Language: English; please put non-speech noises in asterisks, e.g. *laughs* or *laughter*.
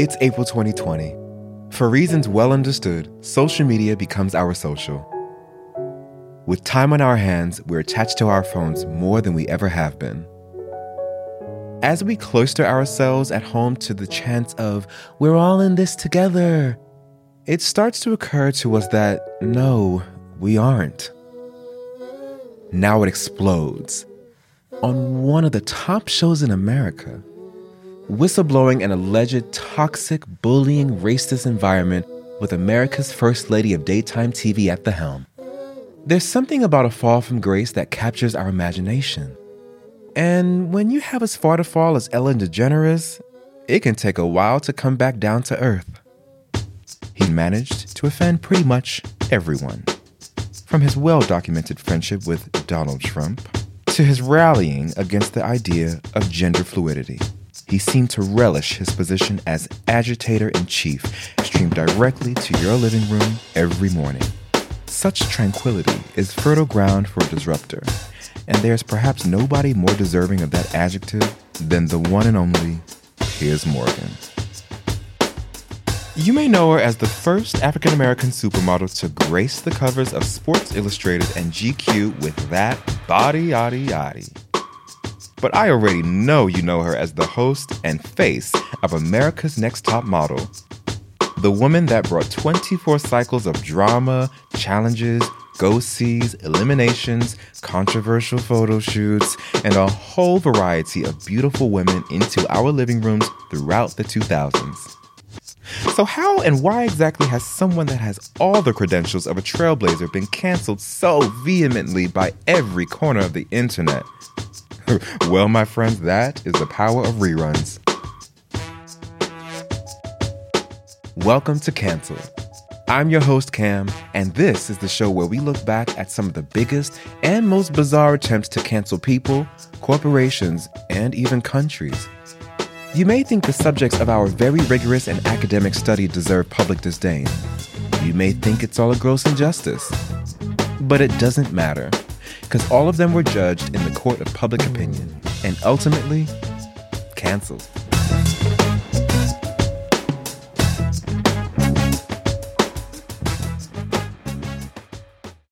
It's April 2020. For reasons well understood, social media becomes our social. With time on our hands, we're attached to our phones more than we ever have been. As we cloister ourselves at home to the chants of, we're all in this together, it starts to occur to us that no, we aren't. Now it explodes. On one of the top shows in America, whistleblowing an alleged toxic, bullying, racist environment with America's First Lady of Daytime TV at the helm. There's something about a fall from grace that captures our imagination. And when you have as far to fall as Ellen DeGeneres, it can take a while to come back down to earth. He managed to offend pretty much everyone. From his well documented friendship with Donald Trump to his rallying against the idea of gender fluidity. He seemed to relish his position as agitator in chief, streamed directly to your living room every morning. Such tranquility is fertile ground for a disruptor, and there's perhaps nobody more deserving of that adjective than the one and only Piers Morgan. You may know her as the first African American supermodel to grace the covers of Sports Illustrated and GQ with that body yaddy yaddy. But I already know you know her as the host and face of America's Next Top Model. The woman that brought 24 cycles of drama, challenges, go sees, eliminations, controversial photo shoots, and a whole variety of beautiful women into our living rooms throughout the 2000s. So, how and why exactly has someone that has all the credentials of a trailblazer been canceled so vehemently by every corner of the internet? *laughs* well, my friends, that is the power of reruns. Welcome to Cancel. I'm your host, Cam, and this is the show where we look back at some of the biggest and most bizarre attempts to cancel people, corporations, and even countries. You may think the subjects of our very rigorous and academic study deserve public disdain. You may think it's all a gross injustice. But it doesn't matter because all of them were judged in the court of public mm. opinion and ultimately canceled.